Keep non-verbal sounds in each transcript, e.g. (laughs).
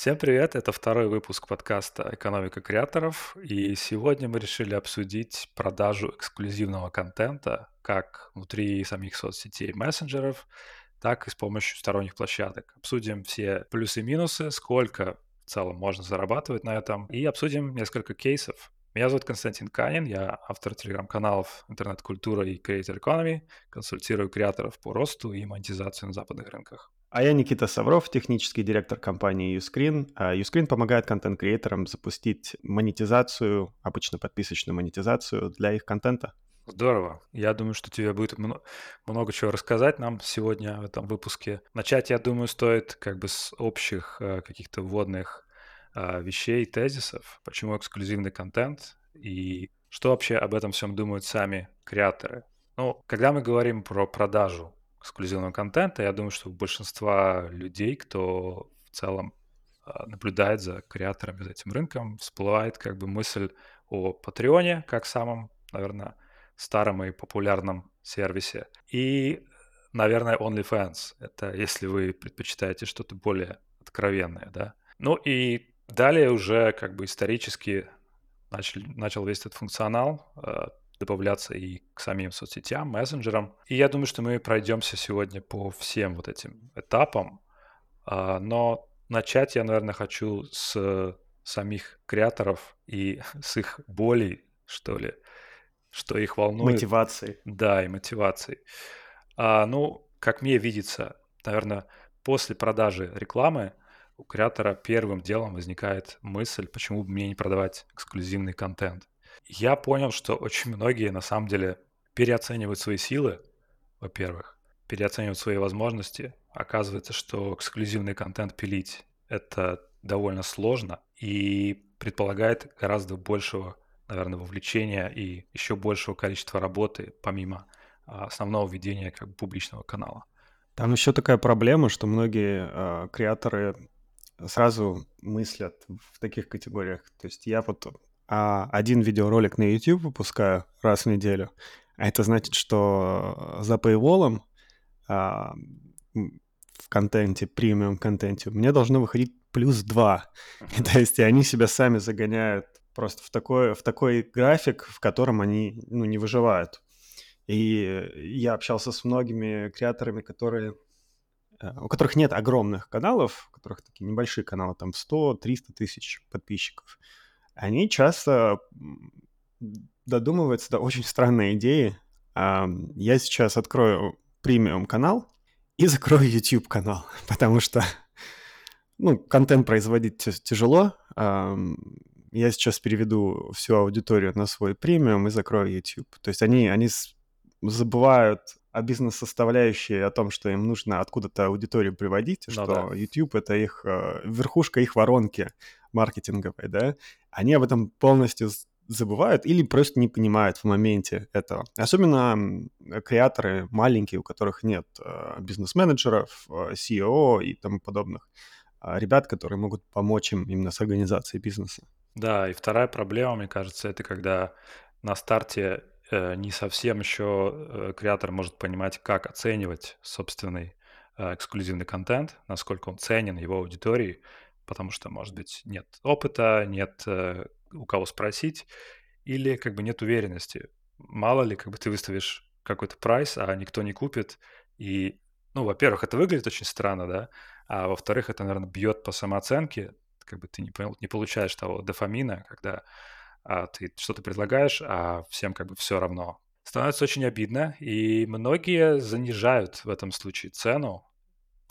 Всем привет! Это второй выпуск подкаста «Экономика креаторов», и сегодня мы решили обсудить продажу эксклюзивного контента как внутри самих соцсетей и мессенджеров, так и с помощью сторонних площадок. Обсудим все плюсы и минусы, сколько в целом можно зарабатывать на этом, и обсудим несколько кейсов. Меня зовут Константин Канин, я автор телеграм-каналов «Интернет-культура» и «Creator Economy», консультирую креаторов по росту и монетизации на западных рынках. А я Никита Савров, технический директор компании Uscreen. А Uscreen помогает контент-креаторам запустить монетизацию, обычно подписочную монетизацию для их контента. Здорово. Я думаю, что тебе будет много чего рассказать нам сегодня в этом выпуске. Начать, я думаю, стоит как бы с общих э, каких-то вводных э, вещей, тезисов, почему эксклюзивный контент и что вообще об этом всем думают сами креаторы. Ну, когда мы говорим про продажу эксклюзивного контента, я думаю, что у большинства людей, кто в целом а, наблюдает за креаторами, за этим рынком, всплывает как бы мысль о Патреоне, как самом, наверное, старом и популярном сервисе. И, наверное, OnlyFans. Это если вы предпочитаете что-то более откровенное, да. Ну и далее уже как бы исторически начали, начал весь этот функционал а, добавляться и к самим соцсетям, мессенджерам. И я думаю, что мы пройдемся сегодня по всем вот этим этапам. А, но начать я, наверное, хочу с самих креаторов и (laughs) с их болей, что ли, что их волнует. Мотивации. Да, и мотивации. А, ну, как мне видится, наверное, после продажи рекламы у креатора первым делом возникает мысль, почему бы мне не продавать эксклюзивный контент. Я понял, что очень многие на самом деле переоценивают свои силы, во-первых, переоценивают свои возможности. Оказывается, что эксклюзивный контент пилить — это довольно сложно и предполагает гораздо большего, наверное, вовлечения и еще большего количества работы, помимо а, основного ведения как бы публичного канала. Там еще такая проблема, что многие э, креаторы сразу мыслят в таких категориях. То есть я вот а один видеоролик на YouTube выпускаю раз в неделю, а это значит, что за paywall а, в контенте, премиум контенте, мне должно выходить плюс 2. И, (laughs) то есть они себя сами загоняют просто в такой, в такой график, в котором они ну, не выживают. И я общался с многими креаторами, которые э, у которых нет огромных каналов, у которых такие небольшие каналы, там 100-300 тысяч подписчиков они часто додумываются до очень странной идеи. Я сейчас открою премиум канал и закрою YouTube канал, (laughs) потому что ну, контент производить тяжело. Я сейчас переведу всю аудиторию на свой премиум и закрою YouTube. То есть они, они забывают о бизнес-составляющей, о том, что им нужно откуда-то аудиторию приводить, ну, что да. YouTube — это их э, верхушка их воронки маркетинговой, да, они об этом полностью забывают или просто не понимают в моменте этого. Особенно креаторы маленькие, у которых нет э, бизнес-менеджеров, э, CEO и тому подобных э, ребят, которые могут помочь им именно с организацией бизнеса. Да, и вторая проблема, мне кажется, это когда на старте не совсем еще креатор может понимать, как оценивать собственный эксклюзивный контент, насколько он ценен его аудитории, потому что, может быть, нет опыта, нет у кого спросить, или как бы нет уверенности. Мало ли, как бы ты выставишь какой-то прайс, а никто не купит, и, ну, во-первых, это выглядит очень странно, да, а во-вторых, это, наверное, бьет по самооценке, как бы ты не, не получаешь того дофамина, когда а ты что-то предлагаешь, а всем как бы все равно. Становится очень обидно, и многие занижают в этом случае цену.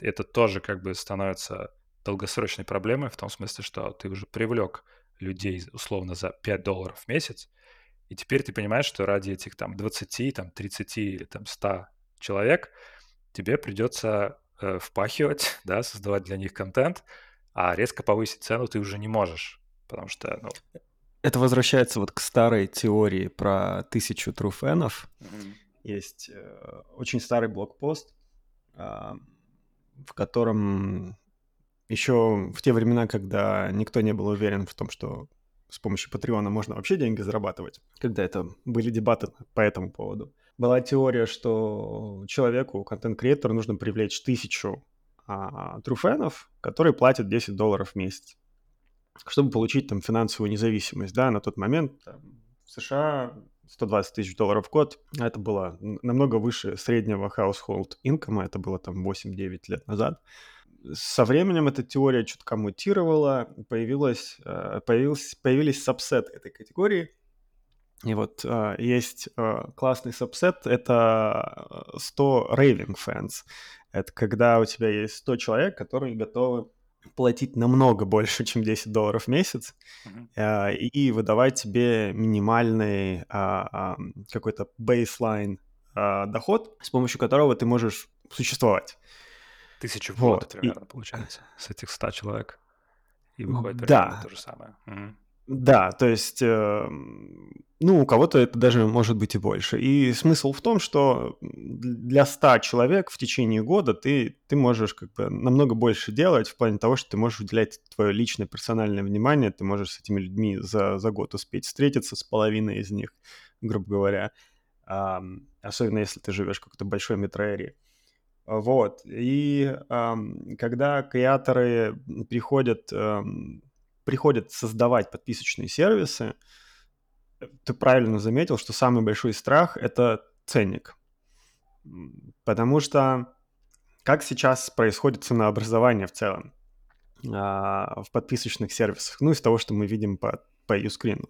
Это тоже как бы становится долгосрочной проблемой в том смысле, что ты уже привлек людей условно за 5 долларов в месяц, и теперь ты понимаешь, что ради этих там 20, там 30 или там 100 человек тебе придется э, впахивать, (laughs) да, создавать для них контент, а резко повысить цену ты уже не можешь, потому что, ну, это возвращается вот к старой теории про тысячу труфенов. Mm-hmm. Есть э, очень старый блокпост, э, в котором еще в те времена, когда никто не был уверен в том, что с помощью Патреона можно вообще деньги зарабатывать, когда это были дебаты по этому поводу. Была теория, что человеку, контент-креатору, нужно привлечь тысячу а, труфенов, которые платят 10 долларов в месяц, чтобы получить там финансовую независимость. Да, на тот момент там, в США 120 тысяч долларов в год, это было намного выше среднего household income, это было там 8-9 лет назад. Со временем эта теория чутка мутировала, появилась, э, появилась, появились сабсеты этой категории. И вот э, есть э, классный сабсет, это 100 raving fans. Это когда у тебя есть 100 человек, которые готовы платить намного больше, чем 10 долларов в месяц, mm-hmm. и выдавать тебе минимальный а, какой-то baseline доход, с помощью которого ты можешь существовать. Тысячу в вот. год примерно, и... получается, с этих 100 человек. И выходит да. то же самое. Угу. Да, то есть, э, ну, у кого-то это даже может быть и больше. И смысл в том, что для 100 человек в течение года ты, ты можешь как бы намного больше делать в плане того, что ты можешь уделять твое личное персональное внимание, ты можешь с этими людьми за, за год успеть встретиться с половиной из них, грубо говоря. А, особенно если ты живешь в какой-то большой метроэрии. Вот. И эм, когда креаторы приходят эм, приходят создавать подписочные сервисы, ты правильно заметил, что самый большой страх — это ценник. Потому что как сейчас происходит ценообразование в целом а, в подписочных сервисах? Ну, из того, что мы видим по, по Uscreen.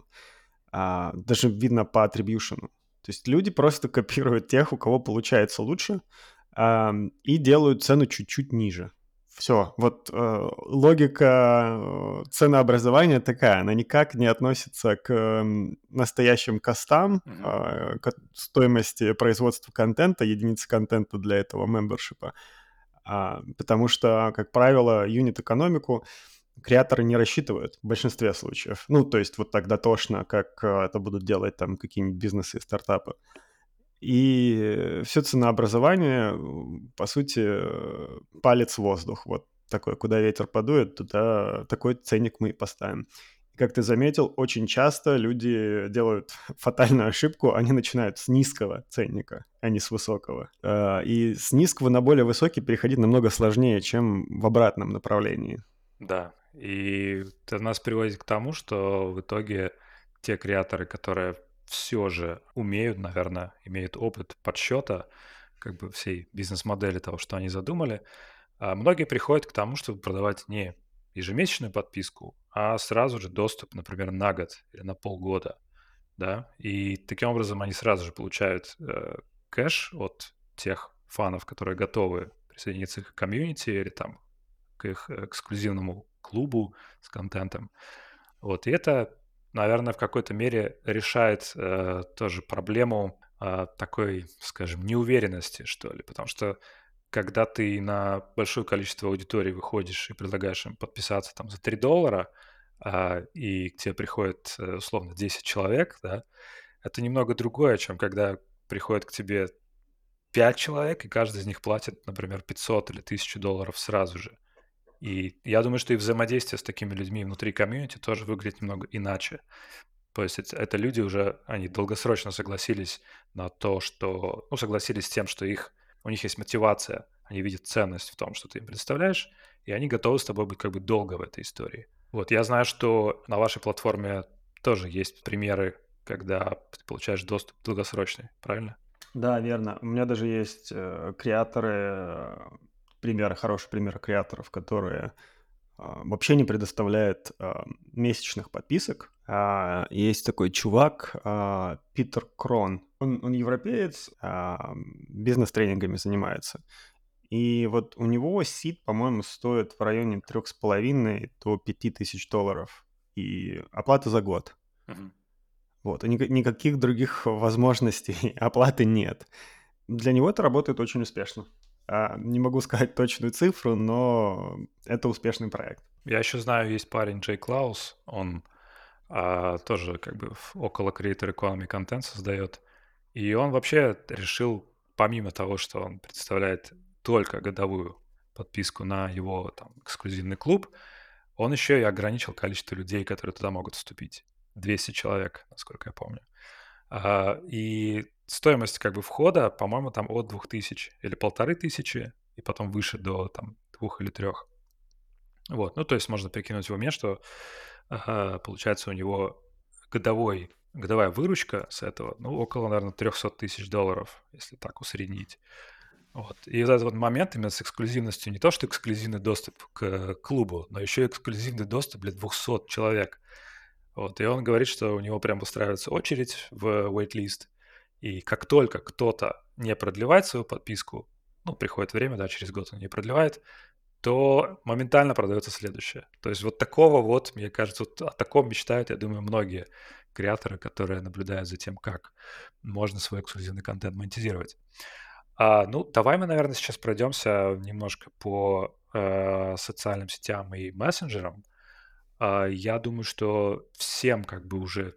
А, даже видно по attribution. То есть люди просто копируют тех, у кого получается лучше, и делают цену чуть-чуть ниже. Все, вот э, логика э, ценообразования такая, она никак не относится к э, настоящим костам, mm-hmm. э, к стоимости производства контента, единицы контента для этого мембершипа, а, потому что, как правило, юнит-экономику креаторы не рассчитывают в большинстве случаев. Ну, то есть вот так дотошно, как э, это будут делать там какие-нибудь бизнесы и стартапы. И все ценообразование, по сути, палец в воздух. Вот такой, куда ветер подует, туда такой ценник мы и поставим. И как ты заметил, очень часто люди делают (laughs) фатальную ошибку, они начинают с низкого ценника, а не с высокого. А, и с низкого на более высокий переходить намного сложнее, чем в обратном направлении. Да, и это нас приводит к тому, что в итоге те креаторы, которые все же умеют, наверное, имеют опыт подсчета как бы всей бизнес-модели того, что они задумали. А многие приходят к тому, чтобы продавать не ежемесячную подписку, а сразу же доступ, например, на год или на полгода, да, и таким образом они сразу же получают э, кэш от тех фанов, которые готовы присоединиться к комьюнити или там к их эксклюзивному клубу с контентом. Вот, и это наверное, в какой-то мере решает э, тоже проблему э, такой, скажем, неуверенности, что ли. Потому что когда ты на большое количество аудитории выходишь и предлагаешь им подписаться там за 3 доллара, э, и к тебе приходит э, условно 10 человек, да, это немного другое, чем когда приходит к тебе 5 человек, и каждый из них платит, например, 500 или 1000 долларов сразу же. И я думаю, что и взаимодействие с такими людьми внутри комьюнити тоже выглядит немного иначе. То есть это, это люди уже, они долгосрочно согласились на то, что, ну, согласились с тем, что их, у них есть мотивация, они видят ценность в том, что ты им представляешь, и они готовы с тобой быть как бы долго в этой истории. Вот, я знаю, что на вашей платформе тоже есть примеры, когда ты получаешь доступ долгосрочный, правильно? Да, верно. У меня даже есть э, креаторы примеры, хорошие примеры креаторов, которые а, вообще не предоставляют а, месячных подписок. А, есть такой чувак, а, Питер Крон. Он, он европеец, а, бизнес-тренингами занимается. И вот у него сид, по-моему, стоит в районе 3,5 до 5 тысяч долларов. И оплата за год. Вот, и никаких других возможностей (laughs) оплаты нет. Для него это работает очень успешно. А, не могу (laughs) сказать точную цифру, но это успешный проект. Я еще знаю, есть парень Джей Клаус, он а, тоже как бы около Creator Economy контент создает. И он вообще решил, помимо того, что он представляет только годовую подписку на его там, эксклюзивный клуб, он еще и ограничил количество людей, которые туда могут вступить. 200 человек, насколько я помню. А, и стоимость как бы входа, по-моему, там от 2000 или полторы тысячи, и потом выше до там двух или трех. Вот, ну, то есть можно прикинуть в уме, что ага, получается у него годовой, годовая выручка с этого, ну, около, наверное, 300 тысяч долларов, если так усреднить. Вот. И этот вот момент именно с эксклюзивностью, не то, что эксклюзивный доступ к клубу, но еще эксклюзивный доступ для 200 человек. Вот. И он говорит, что у него прям выстраивается очередь в waitlist, и как только кто-то не продлевает свою подписку, ну, приходит время, да, через год он не продлевает, то моментально продается следующее. То есть вот такого вот, мне кажется, вот о таком мечтают, я думаю, многие креаторы, которые наблюдают за тем, как можно свой эксклюзивный контент монетизировать. А, ну, давай мы, наверное, сейчас пройдемся немножко по э, социальным сетям и мессенджерам. А, я думаю, что всем как бы уже.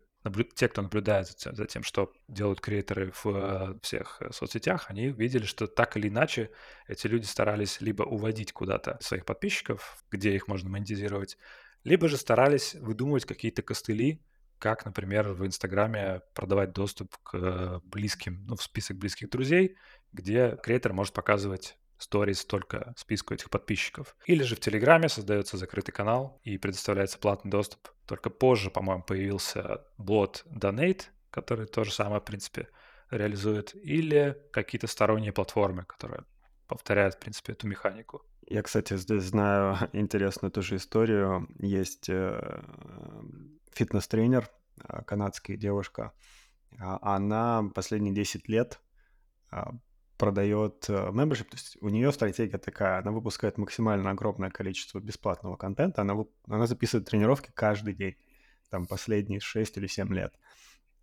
Те, кто наблюдает за, тем, что делают креаторы в э, всех э, соцсетях, они видели, что так или иначе эти люди старались либо уводить куда-то своих подписчиков, где их можно монетизировать, либо же старались выдумывать какие-то костыли, как, например, в Инстаграме продавать доступ к близким, ну, в список близких друзей, где креатор может показывать сторис только списку этих подписчиков. Или же в Телеграме создается закрытый канал и предоставляется платный доступ. Только позже, по-моему, появился бот Donate, который то же самое, в принципе, реализует. Или какие-то сторонние платформы, которые повторяют, в принципе, эту механику. Я, кстати, здесь знаю (laughs) интересную тоже историю. Есть э, фитнес-тренер, э, канадская девушка. А, она последние 10 лет а, продает э, membership, то есть у нее стратегия такая, она выпускает максимально огромное количество бесплатного контента, она, она записывает тренировки каждый день, там последние 6 или 7 лет,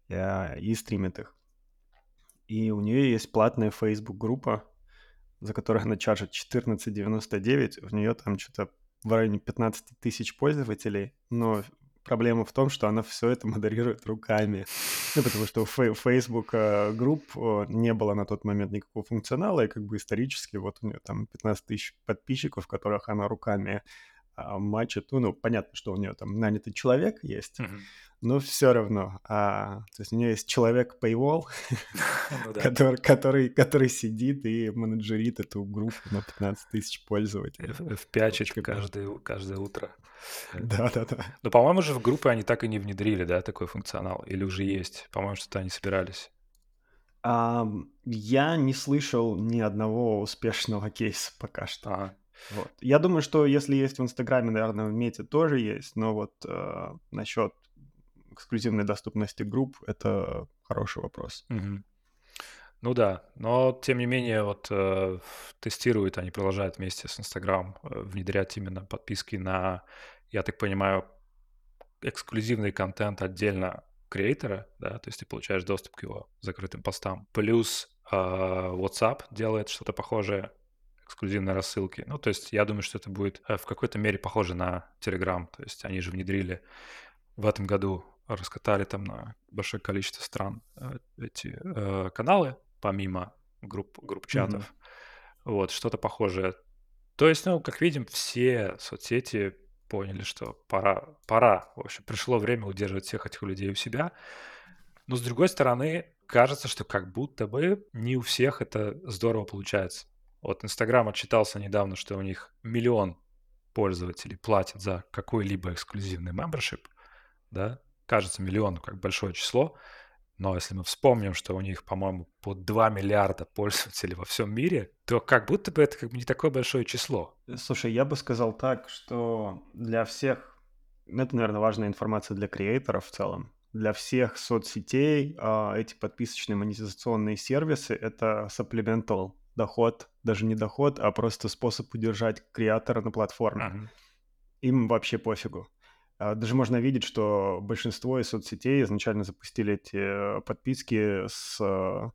э, и стримит их. И у нее есть платная Facebook-группа, за которую она чаржит 14,99, у нее там что-то в районе 15 тысяч пользователей, но проблема в том, что она все это модерирует руками. Ну, потому что у Facebook э, групп э, не было на тот момент никакого функционала, и как бы исторически вот у нее там 15 тысяч подписчиков, которых она руками а, матчит. Ну, ну, понятно, что у нее там нанятый человек есть, mm-hmm. но все равно. А, то есть у нее есть человек paywall, (laughs) ну (laughs) который, который, который сидит и менеджерит эту группу на 15 тысяч пользователей. В пячет каждое, каждое утро. Да-да-да. Но, по-моему, же в группы они так и не внедрили, да, такой функционал? Или уже есть? По-моему, что-то они собирались. Um, я не слышал ни одного успешного кейса пока что. Ага. Вот. Я думаю, что если есть в Инстаграме, наверное, в Мете тоже есть, но вот э, насчет эксклюзивной доступности групп это хороший вопрос. Ну да, но тем не менее вот э, тестируют, они продолжают вместе с Инстаграм э, внедрять именно подписки на, я так понимаю, эксклюзивный контент отдельно креатора, да, то есть ты получаешь доступ к его закрытым постам. Плюс э, WhatsApp делает что-то похожее, эксклюзивной рассылки. Ну, то есть я думаю, что это будет э, в какой-то мере похоже на Telegram. То есть они же внедрили в этом году, раскатали там на большое количество стран э, эти э, каналы, помимо групп, групп чатов. Mm-hmm. Вот, что-то похожее. То есть, ну, как видим, все соцсети поняли, что пора, пора, в общем, пришло время удерживать всех этих людей у себя. Но, с другой стороны, кажется, что как будто бы не у всех это здорово получается. Вот Инстаграм отчитался недавно, что у них миллион пользователей платят за какой-либо эксклюзивный membership, да, кажется, миллион как большое число, но если мы вспомним, что у них, по-моему, по 2 миллиарда пользователей во всем мире, то как будто бы это как бы не такое большое число. Слушай, я бы сказал так, что для всех, ну, это, наверное, важная информация для креаторов в целом, для всех соцсетей а, эти подписочные монетизационные сервисы — это supplemental доход, даже не доход, а просто способ удержать креатора на платформе. Uh-huh. Им вообще пофигу. А, даже можно видеть, что большинство из соцсетей изначально запустили эти э, подписки с, э,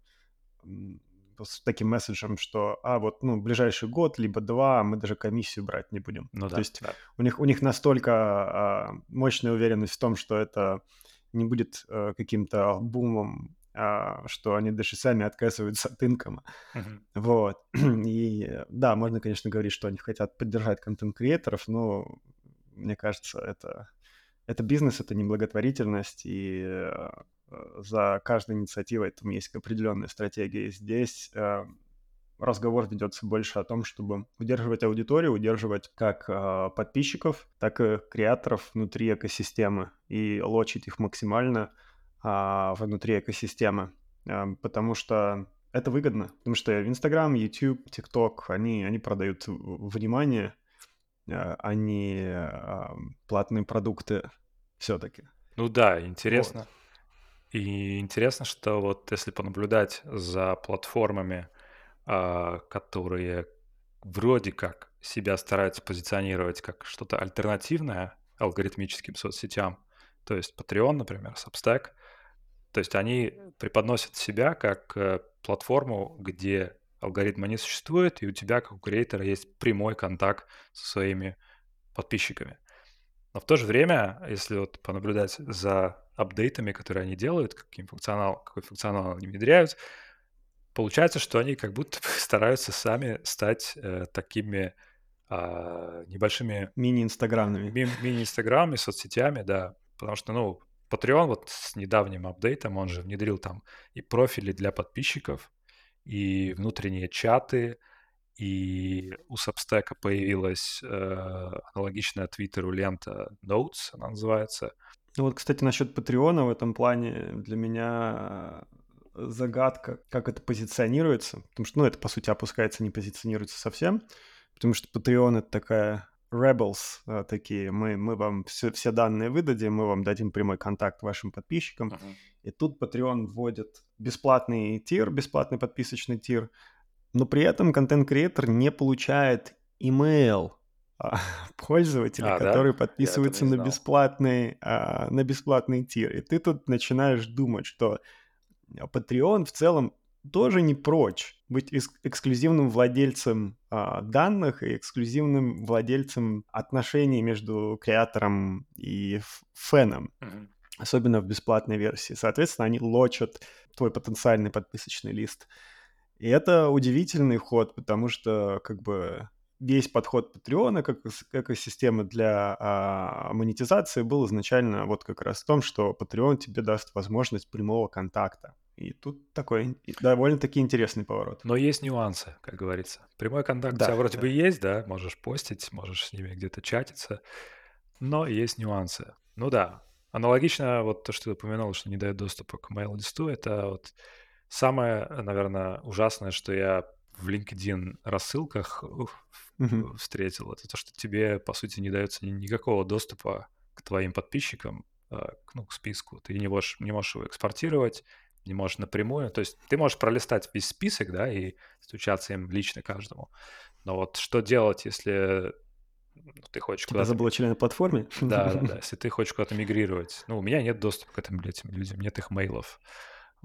с таким месседжем, что, а вот, ну, ближайший год, либо два, мы даже комиссию брать не будем. Ну, да, То есть да. у, них, у них настолько а, мощная уверенность в том, что это не будет а, каким-то бумом что они даже сами отказываются от инкома. Uh-huh. Вот. (clears throat) И да, можно, конечно, говорить, что они хотят поддержать контент-креаторов, но мне кажется, это, это бизнес, это не благотворительность, и э, за каждой инициативой там есть определенная стратегия. Здесь э, разговор ведется больше о том, чтобы удерживать аудиторию, удерживать как э, подписчиков, так и креаторов внутри экосистемы и лочить их максимально э, внутри экосистемы, э, потому что это выгодно, потому что Инстаграм, YouTube, ТикТок, они, они продают внимание, они э, платные продукты все-таки. Ну да, интересно. Вот. И интересно, что вот если понаблюдать за платформами, а, которые вроде как себя стараются позиционировать как что-то альтернативное алгоритмическим соцсетям, то есть Patreon, например, Substack, то есть они преподносят себя как э, платформу, где алгоритма не существует, и у тебя, как у креатора, есть прямой контакт со своими подписчиками. Но в то же время, если вот понаблюдать за апдейтами, которые они делают, каким функционал, какой функционал они внедряют, получается, что они как будто (laughs) стараются сами стать э, такими э, небольшими... Мини-инстаграмными. Ми- мини-инстаграмами, соцсетями, да. Потому что, ну, Patreon вот с недавним апдейтом, он же внедрил там и профили для подписчиков, и внутренние чаты, и у Substack появилась э, аналогичная Твиттеру лента Notes, она называется. Ну вот, кстати, насчет Патреона в этом плане для меня загадка, как это позиционируется, потому что, ну, это, по сути, опускается, не позиционируется совсем, потому что Patreon — это такая rebels а, такие, мы, мы вам все, все данные выдадим, мы вам дадим прямой контакт вашим подписчикам, uh-huh. и тут Patreon вводит бесплатный тир, бесплатный подписочный тир, но при этом контент-креатор не получает email а, (laughs) пользователя, а, который да? подписывается на бесплатный, а, на бесплатный тир. И ты тут начинаешь думать, что Patreon в целом тоже не прочь быть эксклюзивным владельцем а, данных и эксклюзивным владельцем отношений между креатором и феном. Mm-hmm. Особенно в бесплатной версии. Соответственно, они лочат твой потенциальный подписочный лист. И это удивительный ход, потому что как бы весь подход Патреона как экосистемы для а, монетизации был изначально вот как раз в том, что Patreon тебе даст возможность прямого контакта. И тут такой довольно-таки интересный поворот. Но есть нюансы, как говорится. Прямой контакт да, у тебя вроде да. бы есть, да, можешь постить, можешь с ними где-то чатиться, но есть нюансы. Ну да, аналогично вот то, что ты упомянул, что не дает доступа к mail-листу, это вот самое, наверное, ужасное, что я в LinkedIn рассылках mm-hmm. встретил, это то, что тебе, по сути, не дается никакого доступа к твоим подписчикам, а, ну, к списку. Ты не можешь, не можешь его экспортировать, не можешь напрямую. То есть ты можешь пролистать весь список, да, и стучаться им лично каждому. Но вот что делать, если ну, ты хочешь куда-то... забыл член на платформе? Да, да, да. (laughs) Если ты хочешь куда-то мигрировать. Ну, у меня нет доступа к этим, этим людям, нет их мейлов.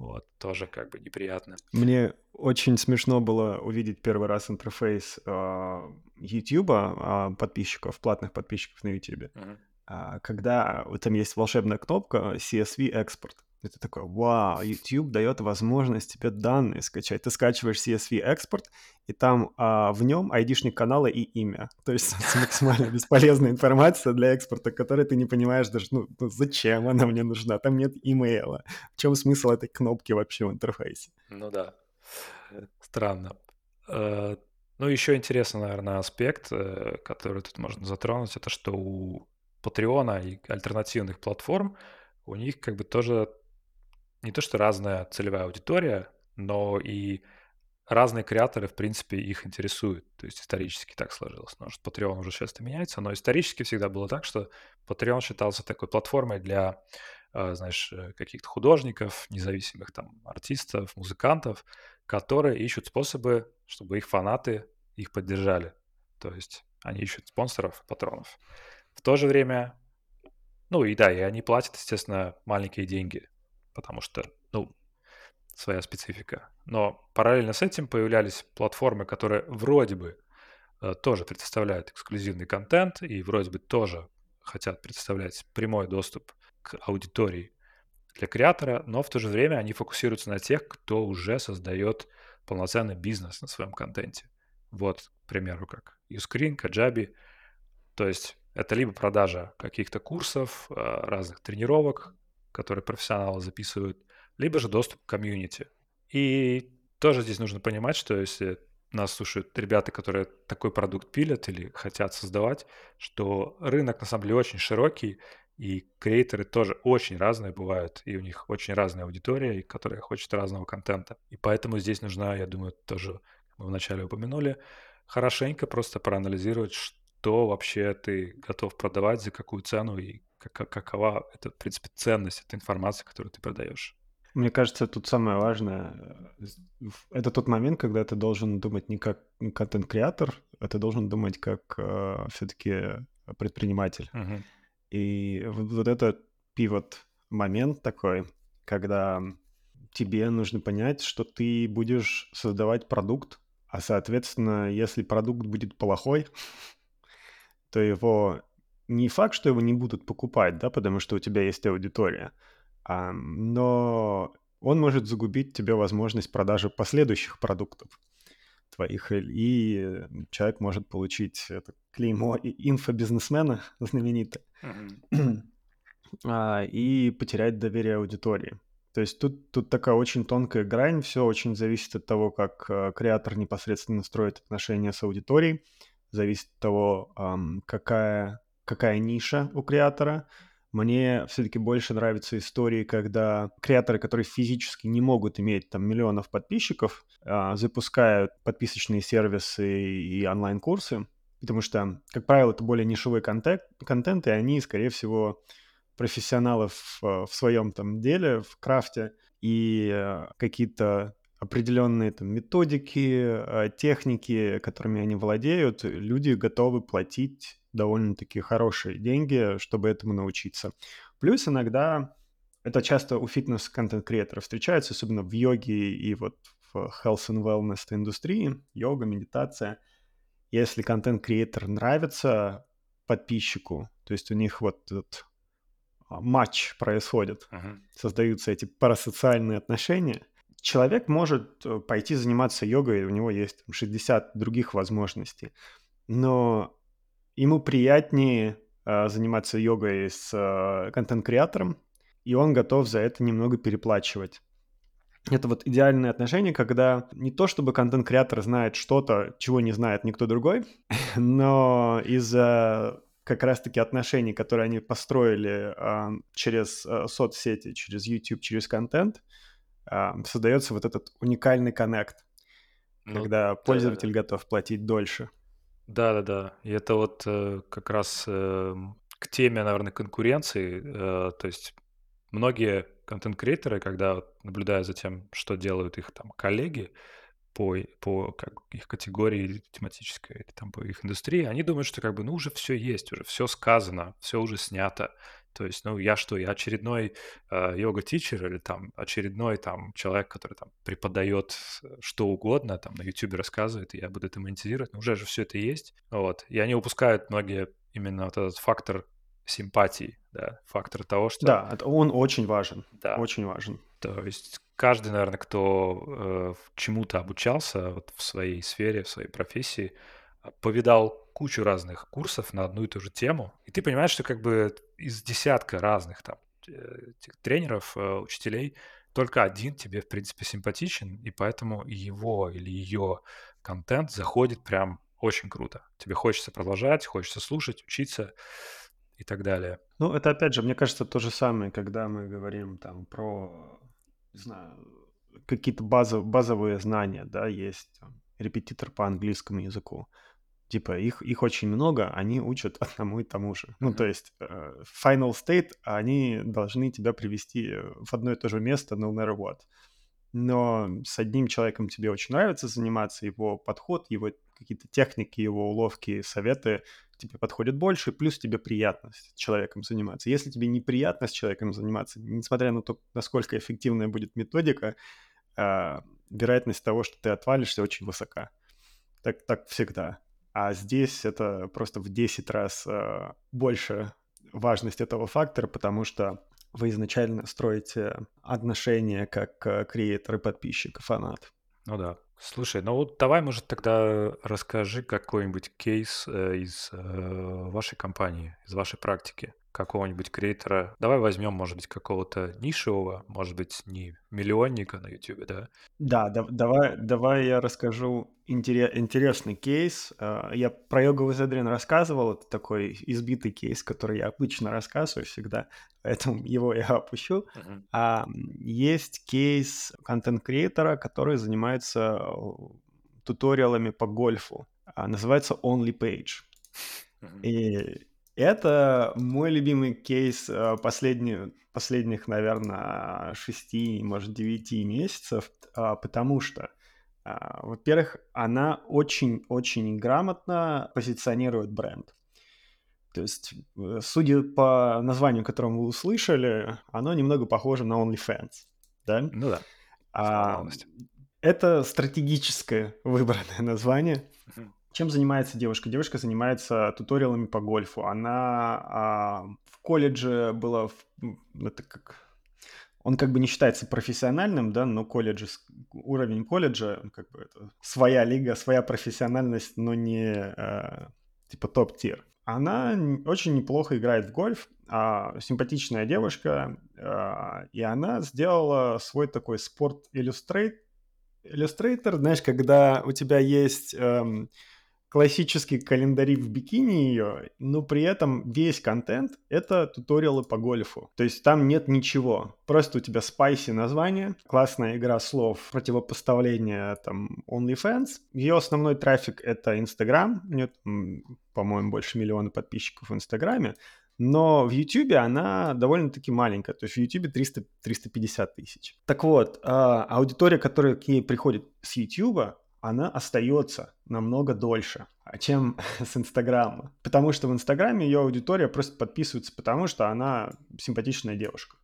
Вот, тоже как бы неприятно. Мне очень смешно было увидеть первый раз интерфейс э, YouTube э, подписчиков, платных подписчиков на YouTube, uh-huh. э, когда там есть волшебная кнопка CSV экспорт. И ты такой, вау, YouTube дает возможность тебе данные скачать. Ты скачиваешь CSV экспорт, и там а, в нем айдишник канала и имя. То есть (laughs) максимально бесполезная информация для экспорта, которой ты не понимаешь даже, ну, ну, зачем она мне нужна. Там нет имейла. В чем смысл этой кнопки вообще в интерфейсе? Ну да, странно. Э, ну, еще интересный, наверное, аспект, э, который тут можно затронуть, это что у Патреона и альтернативных платформ у них как бы тоже не то что разная целевая аудитория, но и разные креаторы, в принципе, их интересуют. То есть исторически так сложилось. Потому что Patreon уже часто меняется, но исторически всегда было так, что Patreon считался такой платформой для, э, знаешь, э, каких-то художников, независимых там артистов, музыкантов, которые ищут способы, чтобы их фанаты их поддержали. То есть они ищут спонсоров, патронов. В то же время, ну и да, и они платят, естественно, маленькие деньги потому что, ну, своя специфика. Но параллельно с этим появлялись платформы, которые вроде бы э, тоже предоставляют эксклюзивный контент и вроде бы тоже хотят предоставлять прямой доступ к аудитории для креатора, но в то же время они фокусируются на тех, кто уже создает полноценный бизнес на своем контенте. Вот, к примеру, как Uscreen, Kajabi. То есть это либо продажа каких-то курсов, э, разных тренировок, которые профессионалы записывают, либо же доступ к комьюнити. И тоже здесь нужно понимать, что если нас слушают ребята, которые такой продукт пилят или хотят создавать, что рынок на самом деле очень широкий, и креаторы тоже очень разные бывают, и у них очень разная аудитория, которая хочет разного контента. И поэтому здесь нужна, я думаю, тоже, мы вначале упомянули, хорошенько просто проанализировать, что вообще ты готов продавать, за какую цену и какова это, в принципе, ценность этой информации, которую ты продаешь. Мне кажется, тут самое важное, э, это тот момент, когда ты должен думать не как контент-креатор, а ты должен думать как э, все-таки предприниматель. Мгм. И вот, вот этот пивот момент такой, когда тебе нужно понять, что ты будешь создавать продукт, а соответственно, если продукт будет плохой, (laughs) то его не факт, что его не будут покупать, да, потому что у тебя есть аудитория, а, но он может загубить тебе возможность продажи последующих продуктов твоих, и человек может получить это клеймо инфобизнесмена (laughs) знаменитое (clears throat) а, и потерять доверие аудитории. То есть тут, тут такая очень тонкая грань, все очень зависит от того, как э, креатор непосредственно строит отношения с аудиторией, зависит от того, эм, какая, какая ниша у креатора, мне все-таки больше нравятся истории, когда креаторы, которые физически не могут иметь там миллионов подписчиков, а, запускают подписочные сервисы и онлайн-курсы, потому что, как правило, это более нишевой контент, контент и они, скорее всего, профессионалы в, в своем там деле, в крафте, и э, какие-то определенные там методики, э, техники, которыми они владеют, люди готовы платить довольно-таки хорошие деньги, чтобы этому научиться. Плюс иногда это часто у фитнес-контент-креаторов встречается, особенно в йоге и вот в health and wellness индустрии, йога, медитация. Если контент-креатор нравится подписчику, то есть у них вот этот а, матч происходит, uh-huh. создаются эти парасоциальные отношения, человек может э, пойти заниматься йогой, у него есть 60 других возможностей, но ему приятнее э, заниматься йогой с э, контент-креатором, и он готов за это немного переплачивать. Это вот идеальное отношение, когда не то чтобы контент-креатор знает что-то, чего не знает никто другой, (laughs) но из-за как раз-таки отношений, которые они построили э, через э, соцсети, через YouTube, через контент, э, создается вот этот уникальный коннект, ну, когда пользователь да. готов платить дольше. Да-да-да. И это вот, э, как раз, э, к теме, наверное, конкуренции. Э, то есть многие контент-креаторы, когда вот наблюдая за тем, что делают их там коллеги по по как их категории тематической или там по их индустрии, они думают, что как бы, ну, уже все есть, уже все сказано, все уже снято. То есть, ну, я что, я очередной э, йога-тичер или там очередной там человек, который там преподает что угодно, там на YouTube рассказывает, и я буду это монетизировать, но уже же все это есть. Вот. И они упускают многие именно вот этот фактор симпатии, да, фактор того, что... Да, это он очень важен, да. очень важен. То есть каждый, наверное, кто э, чему-то обучался вот в своей сфере, в своей профессии, повидал кучу разных курсов на одну и ту же тему, и ты понимаешь, что как бы из десятка разных там э, тренеров, э, учителей, только один тебе, в принципе, симпатичен, и поэтому его или ее контент заходит прям очень круто. Тебе хочется продолжать, хочется слушать, учиться и так далее. Ну, это опять же, мне кажется, то же самое, когда мы говорим там про, не знаю, какие-то базов, базовые знания, да, есть там, репетитор по английскому языку. Типа их, их очень много, они учат (laughs) одному и тому же. Ну, то есть э, final state, они должны тебя привести в одно и то же место no matter what. Но с одним человеком тебе очень нравится заниматься, его подход, его какие-то техники, его уловки, советы тебе подходят больше, плюс тебе приятно с человеком заниматься. Если тебе неприятно с человеком заниматься, несмотря на то, насколько эффективная будет методика, э, вероятность того, что ты отвалишься, очень высока. Так, так всегда. А здесь это просто в 10 раз э, больше важность этого фактора, потому что вы изначально строите отношения как э, креатор и подписчик, и фанат. Ну да. Слушай, ну вот давай, может, тогда расскажи какой-нибудь кейс э, из э, вашей компании, из вашей практики. Какого-нибудь креатора. Давай возьмем, может быть, какого-то нишевого, может быть, не миллионника на YouTube, да? Да, да давай, давай я расскажу интерес, интересный кейс. А, я про йоговый задрин рассказывал, это такой избитый кейс, который я обычно рассказываю всегда, поэтому (laughs) его я опущу. Uh-huh. А, есть кейс контент-креатора, который занимается туториалами по гольфу. А, называется Only Page. Uh-huh. И это мой любимый кейс э, последних, последних, наверное, шести, может, девяти месяцев, а, потому что, а, во-первых, она очень-очень грамотно позиционирует бренд. То есть, э, судя по названию, которое вы услышали, оно немного похоже на OnlyFans, да? Ну да. А, это стратегическое выбранное название. Чем занимается девушка? Девушка занимается туториалами по гольфу. Она а, в колледже была... В, это как... Он как бы не считается профессиональным, да, но колледж, уровень колледжа, как бы это своя лига, своя профессиональность, но не а, типа топ-тир. Она очень неплохо играет в гольф, а, симпатичная девушка, а, и она сделала свой такой спорт иллюстрейт, иллюстрейтор, знаешь, когда у тебя есть эм, классические календари в бикини ее, но при этом весь контент — это туториалы по гольфу. То есть там нет ничего. Просто у тебя спайси название, классная игра слов, противопоставление там OnlyFans. Ее основной трафик — это Instagram. У нее, по-моему, больше миллиона подписчиков в Инстаграме. Но в YouTube она довольно-таки маленькая, то есть в YouTube 300, 350 тысяч. Так вот, а, аудитория, которая к ней приходит с YouTube, она остается намного дольше, чем (laughs) с Инстаграма. Потому что в Инстаграме ее аудитория просто подписывается, потому что она симпатичная девушка.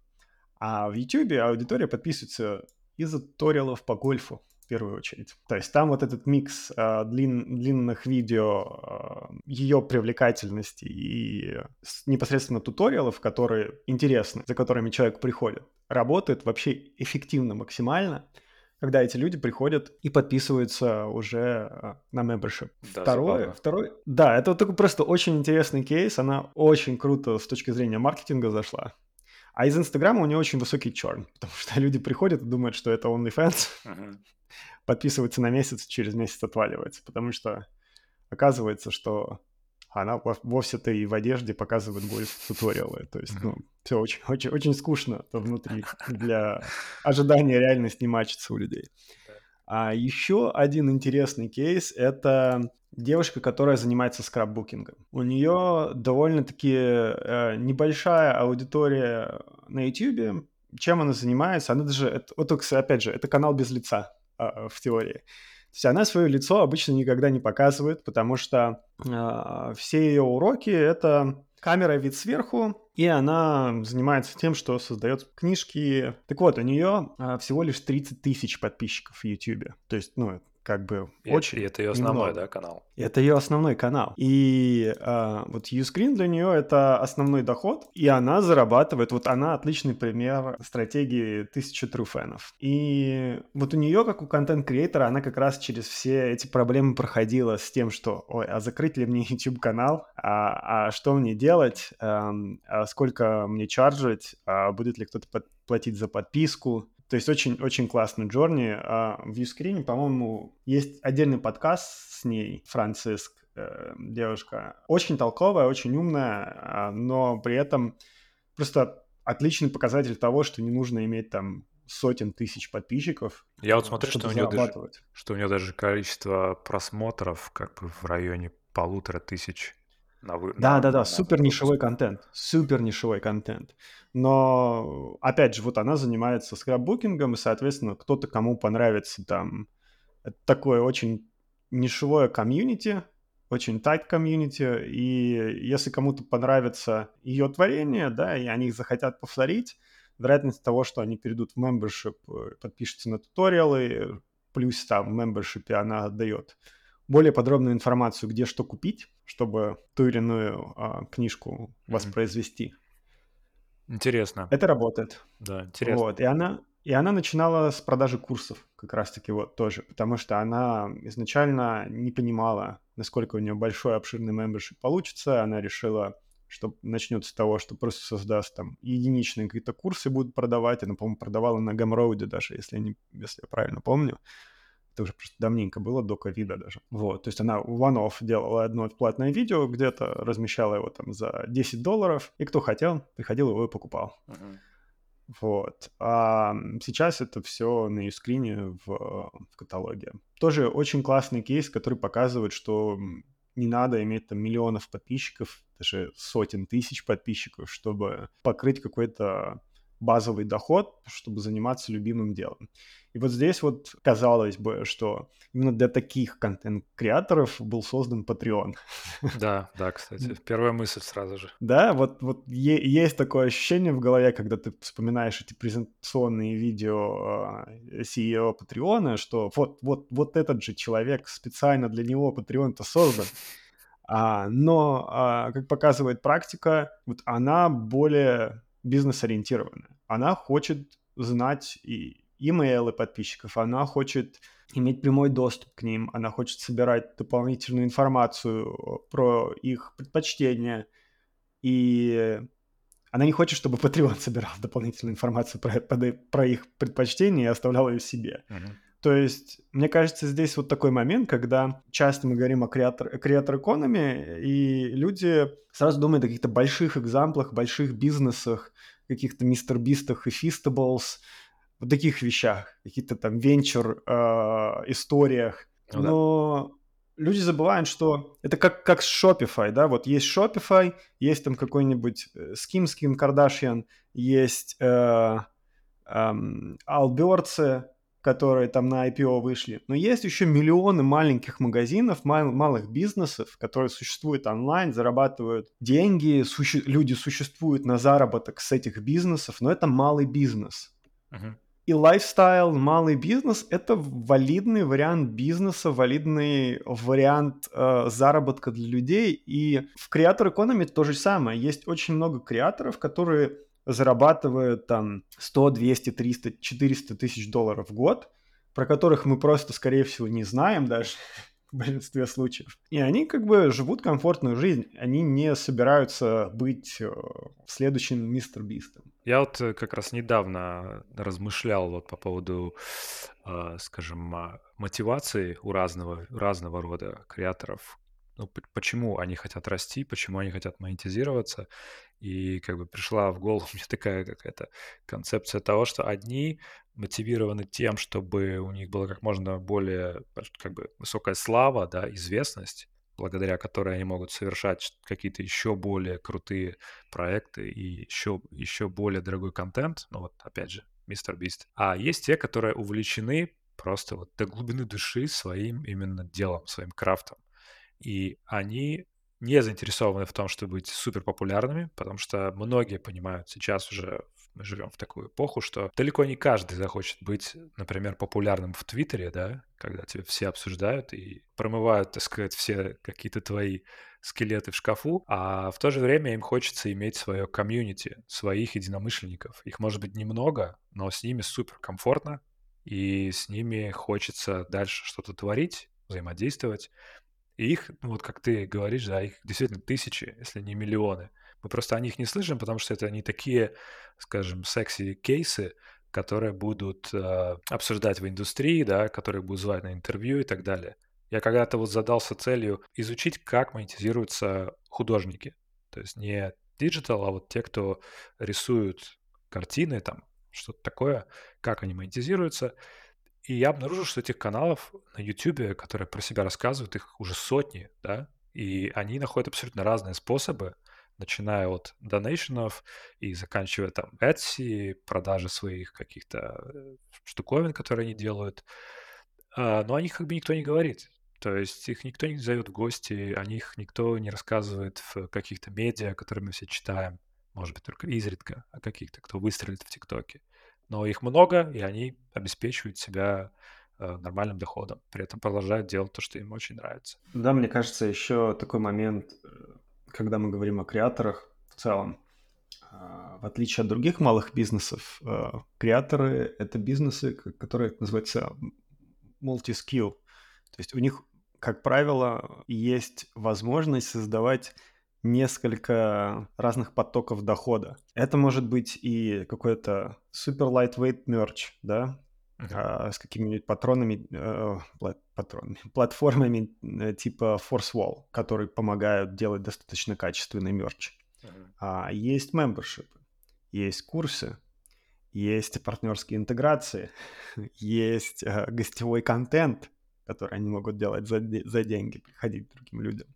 А в Ютубе аудитория подписывается из-за туториалов по гольфу в первую очередь. То есть там вот этот микс э, длин, длинных видео, э, ее привлекательности и непосредственно туториалов, которые интересны, за которыми человек приходит, работает вообще эффективно максимально когда эти люди приходят и подписываются уже а, на membership. Да, второе, второй, да, это вот такой просто очень интересный кейс, она очень круто с точки зрения маркетинга зашла. А из Инстаграма у нее очень высокий черн, (laughs) потому что люди приходят и думают, что это OnlyFans, uh-huh. (laughs) подписываются на месяц, через месяц отваливается, потому что оказывается, что она вовсе-то и в одежде показывает гольф-туториалы. То есть, ну, все очень, очень, очень скучно внутри для ожидания реальности не мачится у людей. А еще один интересный кейс – это девушка, которая занимается скраббукингом. У нее довольно-таки э, небольшая аудитория на YouTube. Чем она занимается? Она даже, это, вот, опять же, это канал без лица э, в теории есть она свое лицо обычно никогда не показывает, потому что э, все ее уроки это камера вид сверху, и она занимается тем, что создает книжки. Так вот, у нее э, всего лишь 30 тысяч подписчиков в YouTube. То есть, ну, как бы и очень. И это ее основной, немного. да, канал? Это ее основной канал. И а, вот Uscreen для нее это основной доход, и она зарабатывает. Вот она отличный пример стратегии тысячи труфенов. И вот у нее, как у контент-креатора, она как раз через все эти проблемы проходила с тем, что, ой, а закрыть ли мне (laughs) YouTube канал, а, а что мне делать, а, а сколько мне чаржить, а будет ли кто-то под, платить за подписку, то есть очень-очень классный Джорни. А в Юскрине, по-моему, есть отдельный подкаст с ней, Франциск, э, девушка. Очень толковая, очень умная, а, но при этом просто отличный показатель того, что не нужно иметь там сотен тысяч подписчиков. Я вот смотрю, что у, нее даже, что у нее даже количество просмотров как бы в районе полутора тысяч на вы... Да, на, да, да, на, супер нишевой контент, супер нишевой контент. Но, опять же, вот она занимается скраббукингом, и, соответственно, кто-то, кому понравится там это такое очень нишевое комьюнити, очень тайт комьюнити, и если кому-то понравится ее творение, да, и они захотят повторить, вероятность того, что они перейдут в membership, э, подпишутся на туториалы, плюс там в membership она отдает более подробную информацию, где что купить, чтобы ту или иную а, книжку воспроизвести. Интересно. Это работает. Да, интересно. Вот, и она, и она начинала с продажи курсов как раз-таки вот тоже, потому что она изначально не понимала, насколько у нее большой обширный мембершип получится. Она решила что начнет с того, что просто создаст там единичные какие-то курсы будут продавать. Она, по-моему, продавала на Гамроуде даже, если, не, если я правильно помню. Это уже просто давненько было, до ковида даже. Вот, то есть она one-off делала одно платное видео где-то, размещала его там за 10 долларов, и кто хотел, приходил его и покупал. Uh-huh. Вот. А сейчас это все на юскрине в, в каталоге. Тоже очень классный кейс, который показывает, что не надо иметь там миллионов подписчиков, даже сотен тысяч подписчиков, чтобы покрыть какой-то базовый доход, чтобы заниматься любимым делом. И вот здесь вот казалось бы, что именно для таких контент-креаторов был создан Patreon. Да, да, кстати, первая мысль сразу же. Да, вот, вот есть такое ощущение в голове, когда ты вспоминаешь эти презентационные видео э, CEO Patreon, что вот, вот, вот этот же человек, специально для него Patreon-то создан. (laughs) А, но, а, как показывает практика, вот она более бизнес-ориентированная. Она хочет знать и имейлы подписчиков, она хочет иметь прямой доступ к ним, она хочет собирать дополнительную информацию про их предпочтения, и она не хочет, чтобы Patreon (laughs) собирал дополнительную информацию про, про их предпочтения и оставлял ее себе. Uh-huh. То есть, мне кажется, здесь вот такой момент, когда часто мы говорим о креатор, креатор экономии, и люди сразу думают о каких-то больших экзамплах, больших бизнесах, каких-то мистер бистах и фистаблс, вот таких вещах, каких-то там венчур э, историях. Ну, Но да. люди забывают, что это как, как с Shopify, да, вот есть Shopify, есть там какой-нибудь Ским, Ским Кардашьян, есть э, э, Алберцы, которые там на IPO вышли. Но есть еще миллионы маленьких магазинов, мал- малых бизнесов, которые существуют онлайн, зарабатывают деньги, суще- люди существуют на заработок с этих бизнесов, но это малый бизнес. Uh-huh. И лайфстайл, малый бизнес – это валидный вариант бизнеса, валидный вариант э, заработка для людей. И в креатор экономи то же самое. Есть очень много креаторов, которые зарабатывают там 100, 200, 300, 400 тысяч долларов в год, про которых мы просто, скорее всего, не знаем даже (laughs) в большинстве случаев. И они как бы живут комфортную жизнь, они не собираются быть э, следующим мистер Бистом. Я вот э, как раз недавно размышлял вот по поводу, э, скажем, мотивации у разного, разного рода креаторов, ну, почему они хотят расти, почему они хотят монетизироваться. И как бы пришла в голову (laughs) мне такая какая-то концепция того, что одни мотивированы тем, чтобы у них была как можно более как бы высокая слава, да, известность, благодаря которой они могут совершать какие-то еще более крутые проекты и еще, еще более дорогой контент. Ну вот, опять же, Мистер Бист. А есть те, которые увлечены просто вот до глубины души своим именно делом, своим крафтом. И они не заинтересованы в том, чтобы быть супер популярными, потому что многие понимают сейчас уже мы живем в такую эпоху, что далеко не каждый захочет быть, например, популярным в Твиттере, да, когда тебя все обсуждают и промывают, так сказать, все какие-то твои скелеты в шкафу, а в то же время им хочется иметь свое комьюнити, своих единомышленников. Их может быть немного, но с ними супер комфортно, и с ними хочется дальше что-то творить, взаимодействовать. И их, ну вот как ты говоришь, да, их действительно тысячи, если не миллионы. Мы просто о них не слышим, потому что это не такие, скажем, секси-кейсы, которые будут э, обсуждать в индустрии, да, которые будут звать на интервью и так далее. Я когда-то вот задался целью изучить, как монетизируются художники. То есть не digital, а вот те, кто рисуют картины, там, что-то такое, как они монетизируются. И я обнаружил, что этих каналов на YouTube, которые про себя рассказывают, их уже сотни, да, и они находят абсолютно разные способы, начиная от donation ов и заканчивая там Etsy, продажи своих каких-то э, штуковин, которые они делают. А, но о них как бы никто не говорит. То есть их никто не зовет в гости, о них никто не рассказывает в каких-то медиа, которые мы все читаем. Может быть, только изредка о каких-то, кто выстрелит в ТикТоке но их много, и они обеспечивают себя э, нормальным доходом, при этом продолжают делать то, что им очень нравится. Да, мне кажется, еще такой момент, э, когда мы говорим о креаторах в целом, а, в отличие от других малых бизнесов, э, креаторы — это бизнесы, которые называются multi-skill. То есть у них, как правило, есть возможность создавать несколько разных потоков дохода. Это может быть и какой-то супер lightweight merch, да, а, с какими-нибудь патронами, э, патронами, (laughs) платформами э, типа Force Wall, которые помогают делать достаточно качественный мерч. А, есть membership, есть курсы, есть партнерские интеграции, (laughs) есть э, гостевой контент, который они могут делать за, за деньги, приходить к другим людям.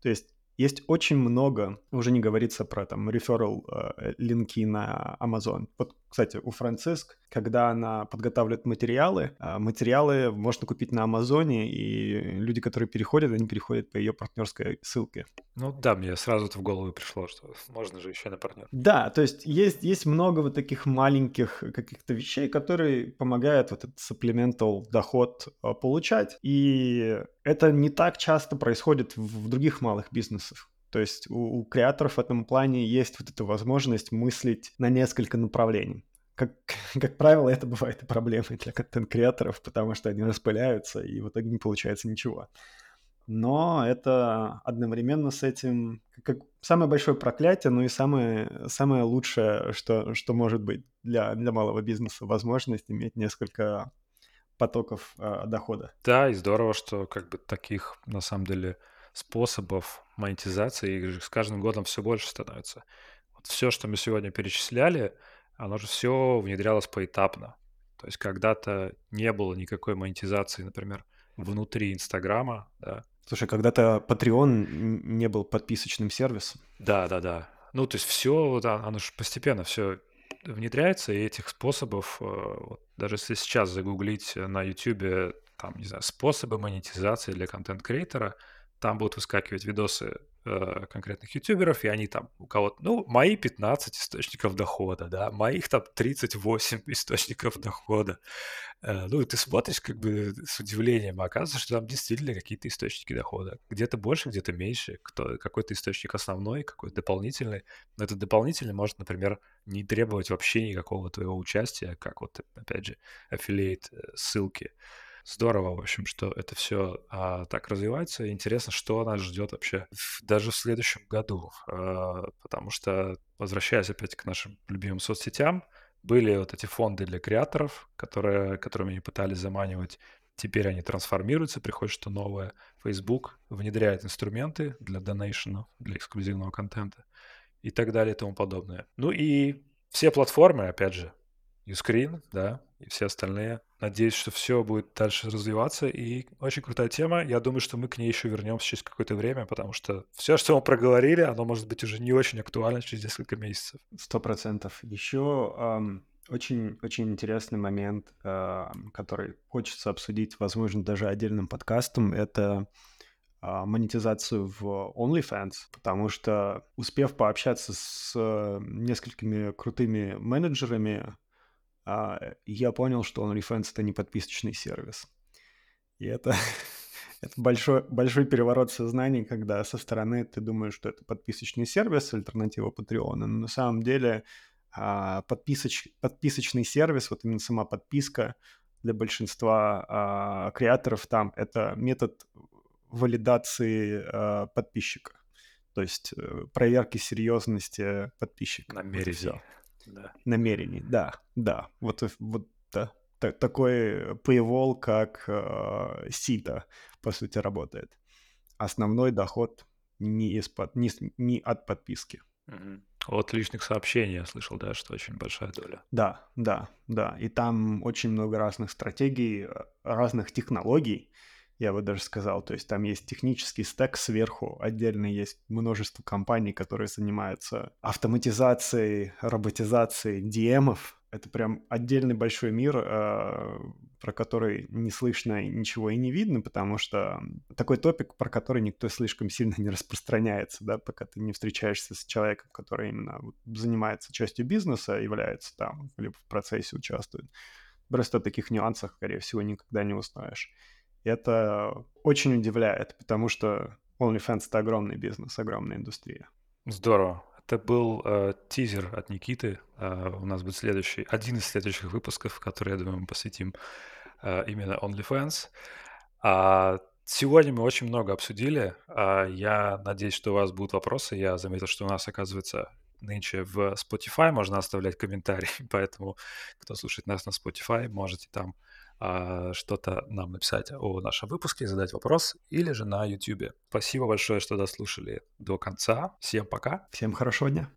То есть есть очень много, уже не говорится про там referral э, линки на Amazon. Вот, кстати, у Франциск, когда она подготавливает материалы, э, материалы можно купить на Амазоне, и люди, которые переходят, они переходят по ее партнерской ссылке. Ну да, мне сразу это в голову пришло, что можно же еще на партнер. Да, то есть есть, есть много вот таких маленьких каких-то вещей, которые помогают вот этот supplemental доход э, получать. И это не так часто происходит в других малых бизнесах. То есть у, у креаторов в этом плане есть вот эта возможность мыслить на несколько направлений. Как, (laughs) как правило, это бывает и проблемой для контент-креаторов, потому что они распыляются, и в итоге не получается ничего. Но это одновременно с этим как самое большое проклятие, но и самое, самое лучшее, что, что может быть для, для малого бизнеса, возможность иметь несколько потоков э, дохода. Да, и здорово, что как бы таких на самом деле способов монетизации с каждым годом все больше становится. Вот все, что мы сегодня перечисляли, оно же все внедрялось поэтапно. То есть когда-то не было никакой монетизации, например, внутри Инстаграма, да. Слушай, когда-то Patreon не был подписочным сервисом. Да, да, да. Ну, то есть все, да, оно же постепенно все внедряется, и этих способов, э, вот, даже если сейчас загуглить на YouTube, там, не знаю, способы монетизации для контент-креатора, там будут выскакивать видосы э, конкретных ютуберов, и они там у кого-то, ну, мои 15 источников дохода, да, моих там 38 источников дохода. Э, ну, и ты смотришь как бы с удивлением, а оказывается, что там действительно какие-то источники дохода. Где-то больше, где-то меньше, кто, какой-то источник основной, какой-то дополнительный. Но этот дополнительный может, например, не требовать вообще никакого твоего участия, как вот, опять же, аффилиейт э, ссылки здорово, в общем, что это все а, так развивается. интересно, что нас ждет вообще в, даже в следующем году. А, потому что, возвращаясь опять к нашим любимым соцсетям, были вот эти фонды для креаторов, которые, которыми они пытались заманивать. Теперь они трансформируются, приходит что новое. Facebook внедряет инструменты для донейшена, для эксклюзивного контента и так далее и тому подобное. Ну и все платформы, опять же, Uscreen, да, и все остальные. Надеюсь, что все будет дальше развиваться. И очень крутая тема. Я думаю, что мы к ней еще вернемся через какое-то время, потому что все, что мы проговорили, оно может быть уже не очень актуально через несколько месяцев. Сто процентов. Еще эм, очень, очень интересный момент, э, который хочется обсудить, возможно, даже отдельным подкастом, это а, монетизацию в OnlyFans, потому что успев пообщаться с э, несколькими крутыми менеджерами я понял, что OnlyFans — это не подписочный сервис. И это, (laughs) это большой, большой переворот сознания, когда со стороны ты думаешь, что это подписочный сервис, альтернатива Патреона, но на самом деле а, подписоч, подписочный сервис, вот именно сама подписка для большинства а, креаторов там — это метод валидации а, подписчика. То есть э, проверки серьезности подписчика. Намерение. Вот да. намерений. Да, да. Вот, вот да. Т- такой paywall, как э, сито, по сути, работает. Основной доход не, из под, не, не от подписки. Угу. От личных сообщений я слышал, да, что очень большая доля. Да, да, да. И там очень много разных стратегий, э, разных технологий, я бы даже сказал. То есть там есть технический стек сверху, отдельно есть множество компаний, которые занимаются автоматизацией, роботизацией DM-ов. Это прям отдельный большой мир, э, про который не слышно ничего и не видно, потому что такой топик, про который никто слишком сильно не распространяется, да, пока ты не встречаешься с человеком, который именно занимается частью бизнеса, является там, либо в процессе участвует. Просто о таких нюансах, скорее всего, никогда не узнаешь. Это очень удивляет, потому что OnlyFans — это огромный бизнес, огромная индустрия. Здорово. Это был э, тизер от Никиты. Э, у нас будет следующий, один из следующих выпусков, который, я думаю, мы посвятим э, именно OnlyFans. А Сегодня мы очень много обсудили. А, я надеюсь, что у вас будут вопросы. Я заметил, что у нас, оказывается, нынче в Spotify можно оставлять комментарии, (laughs) поэтому кто слушает нас на Spotify, можете там что-то нам написать о нашем выпуске, задать вопрос, или же на YouTube. Спасибо большое, что дослушали до конца. Всем пока. Всем хорошего дня.